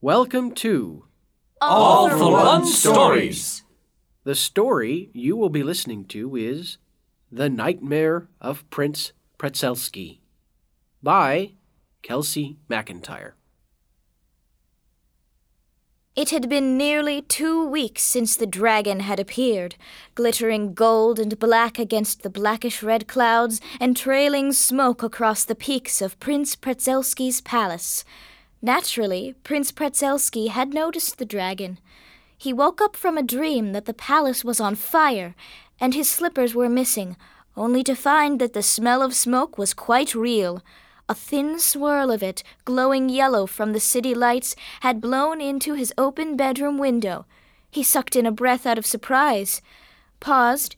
Welcome to All for One Stories. the story you will be listening to is The Nightmare of Prince Pretzelski by Kelsey McIntyre. It had been nearly two weeks since the dragon had appeared, glittering gold and black against the blackish red clouds and trailing smoke across the peaks of Prince Pretzelski's palace. Naturally, Prince Pretzelski had noticed the dragon. He woke up from a dream that the palace was on fire and his slippers were missing, only to find that the smell of smoke was quite real. A thin swirl of it, glowing yellow from the city lights, had blown into his open bedroom window. He sucked in a breath out of surprise, paused,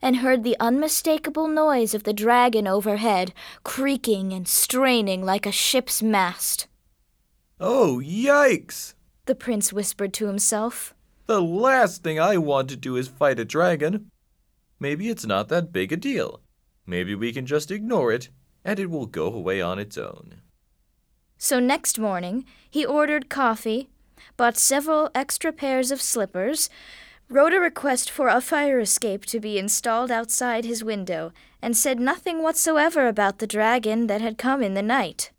and heard the unmistakable noise of the dragon overhead, creaking and straining like a ship's mast. Oh, yikes! The prince whispered to himself. The last thing I want to do is fight a dragon. Maybe it's not that big a deal. Maybe we can just ignore it, and it will go away on its own. So next morning, he ordered coffee, bought several extra pairs of slippers, wrote a request for a fire escape to be installed outside his window, and said nothing whatsoever about the dragon that had come in the night.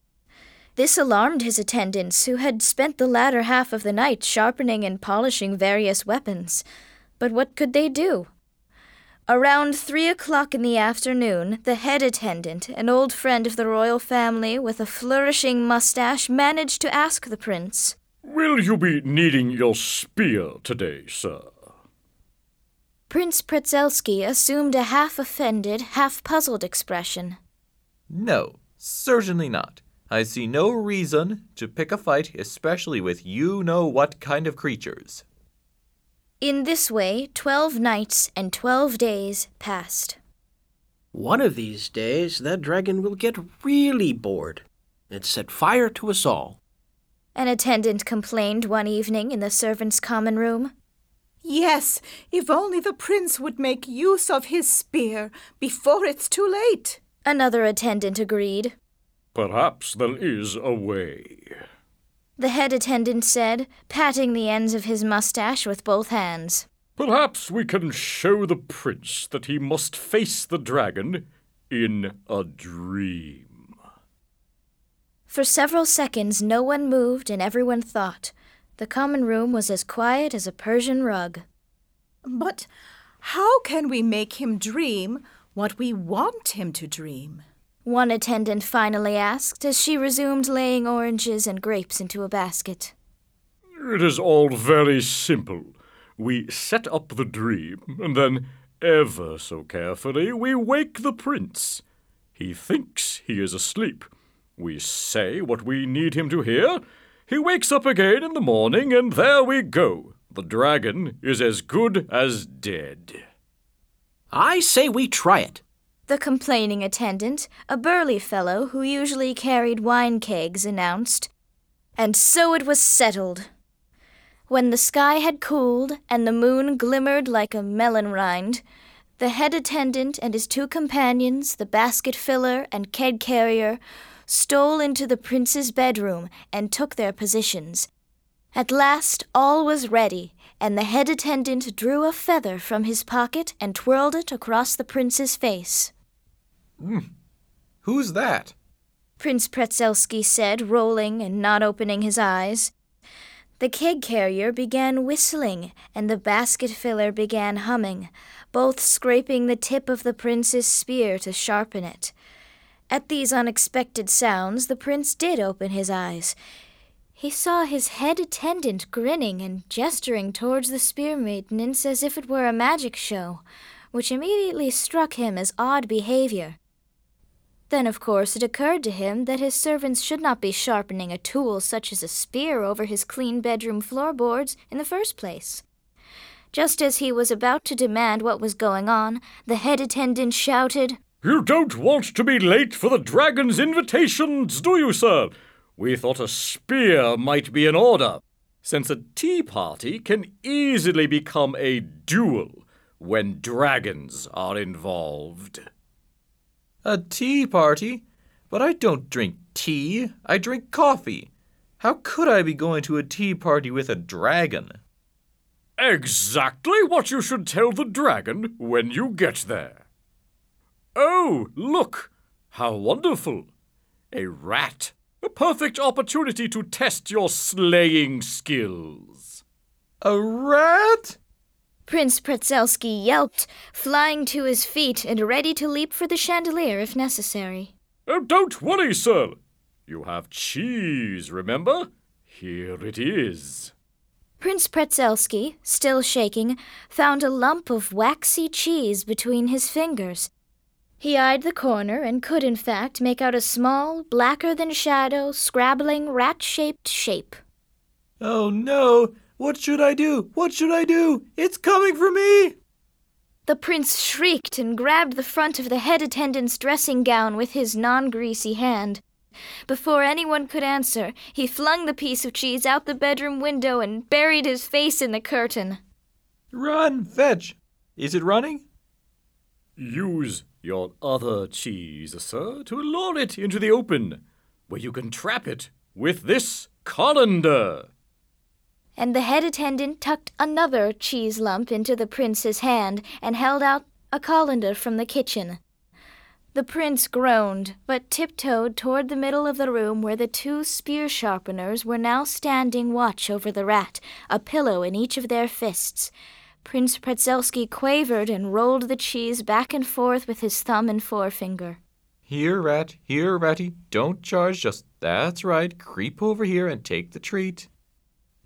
This alarmed his attendants, who had spent the latter half of the night sharpening and polishing various weapons. But what could they do? Around three o'clock in the afternoon, the head attendant, an old friend of the royal family with a flourishing mustache, managed to ask the prince. Will you be needing your spear today, sir? Prince Pretzelski assumed a half offended, half puzzled expression. No, certainly not. I see no reason to pick a fight, especially with you know what kind of creatures. In this way, twelve nights and twelve days passed. One of these days, that dragon will get really bored and set fire to us all. An attendant complained one evening in the servants' common room. Yes, if only the prince would make use of his spear before it's too late. Another attendant agreed. Perhaps there is a way. The head attendant said, patting the ends of his mustache with both hands. Perhaps we can show the prince that he must face the dragon in a dream. For several seconds, no one moved and everyone thought. The common room was as quiet as a Persian rug. But how can we make him dream what we want him to dream? One attendant finally asked as she resumed laying oranges and grapes into a basket. It is all very simple. We set up the dream, and then, ever so carefully, we wake the prince. He thinks he is asleep. We say what we need him to hear. He wakes up again in the morning, and there we go. The dragon is as good as dead. I say we try it. The complaining attendant, a burly fellow who usually carried wine kegs, announced. And so it was settled. When the sky had cooled and the moon glimmered like a melon rind, the head attendant and his two companions, the basket filler and keg carrier, stole into the prince's bedroom and took their positions. At last all was ready, and the head attendant drew a feather from his pocket and twirled it across the prince's face. Hmm. Who's that? Prince Pretzelski said, rolling and not opening his eyes. The keg carrier began whistling, and the basket filler began humming, both scraping the tip of the prince's spear to sharpen it. At these unexpected sounds, the prince did open his eyes. He saw his head attendant grinning and gesturing towards the spear maintenance as if it were a magic show, which immediately struck him as odd behavior. Then, of course, it occurred to him that his servants should not be sharpening a tool such as a spear over his clean bedroom floorboards in the first place. Just as he was about to demand what was going on, the head attendant shouted, You don't want to be late for the dragon's invitations, do you, sir? We thought a spear might be in order, since a tea party can easily become a duel when dragons are involved. A tea party? But I don't drink tea. I drink coffee. How could I be going to a tea party with a dragon? Exactly what you should tell the dragon when you get there. Oh, look! How wonderful! A rat! A perfect opportunity to test your slaying skills. A rat? Prince Pretzelski yelped, flying to his feet and ready to leap for the chandelier if necessary. Oh, don't worry, sir. You have cheese, remember? Here it is. Prince Pretzelski, still shaking, found a lump of waxy cheese between his fingers. He eyed the corner and could, in fact, make out a small, blacker than shadow, scrabbling, rat shaped shape. Oh no! What should I do? What should I do? It's coming for me! The prince shrieked and grabbed the front of the head attendant's dressing gown with his non greasy hand. Before anyone could answer, he flung the piece of cheese out the bedroom window and buried his face in the curtain. Run, fetch! Is it running? Use your other cheese, sir, to lure it into the open, where you can trap it with this colander. And the head attendant tucked another cheese lump into the prince's hand and held out a colander from the kitchen. The prince groaned, but tiptoed toward the middle of the room where the two spear sharpeners were now standing watch over the rat, a pillow in each of their fists. Prince Pretzelski quavered and rolled the cheese back and forth with his thumb and forefinger. Here, rat, here, ratty. Don't charge, just that's right. Creep over here and take the treat.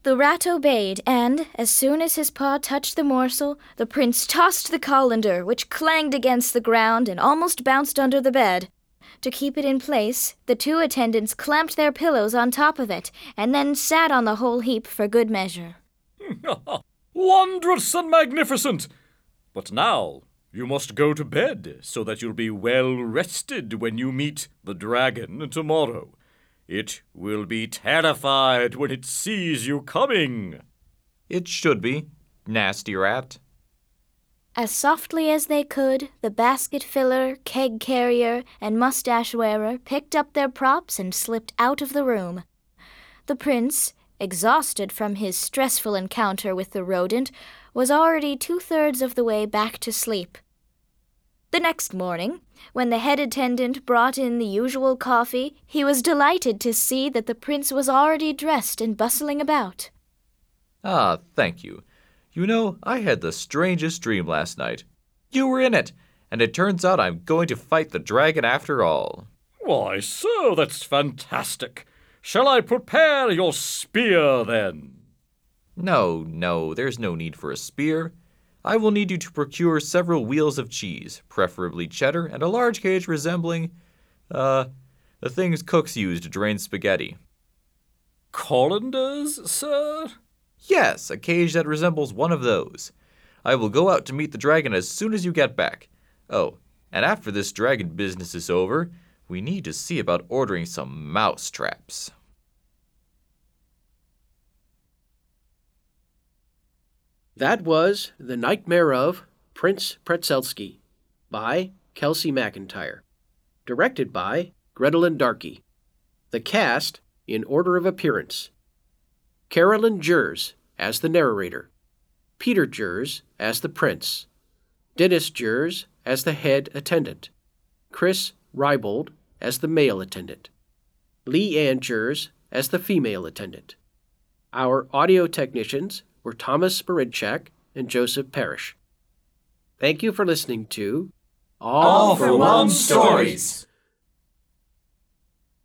The rat obeyed, and, as soon as his paw touched the morsel, the prince tossed the colander, which clanged against the ground and almost bounced under the bed. To keep it in place, the two attendants clamped their pillows on top of it, and then sat on the whole heap for good measure. Wondrous and magnificent! But now you must go to bed so that you'll be well rested when you meet the dragon tomorrow. It will be terrified when it sees you coming. It should be. Nasty rat. As softly as they could, the basket filler, keg carrier, and mustache wearer picked up their props and slipped out of the room. The prince, exhausted from his stressful encounter with the rodent, was already two thirds of the way back to sleep. The next morning, when the head attendant brought in the usual coffee, he was delighted to see that the prince was already dressed and bustling about. Ah, thank you. You know, I had the strangest dream last night. You were in it, and it turns out I'm going to fight the dragon after all. Why, so that's fantastic. Shall I prepare your spear then? No, no, there's no need for a spear. I will need you to procure several wheels of cheese, preferably cheddar, and a large cage resembling, uh, the things cooks use to drain spaghetti. Colanders, sir? Yes, a cage that resembles one of those. I will go out to meet the dragon as soon as you get back. Oh, and after this dragon business is over, we need to see about ordering some mouse traps. That was The Nightmare of Prince Pretzelski by Kelsey McIntyre. Directed by Gretelyn Darkey. The cast, in order of appearance Carolyn Jers as the narrator, Peter Jers as the prince, Dennis Jers as the head attendant, Chris Rybold as the male attendant, Lee Ann Jers as the female attendant. Our audio technicians were Thomas Sporidchak and Joseph Parrish. Thank you for listening to All for One Stories.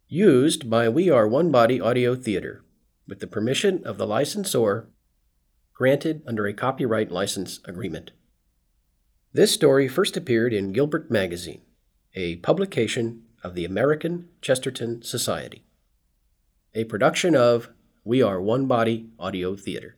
Used by We Are One Body Audio Theater, with the permission of the licensor, granted under a copyright license agreement. This story first appeared in Gilbert Magazine, a publication of the American Chesterton Society, a production of We Are One Body Audio Theater.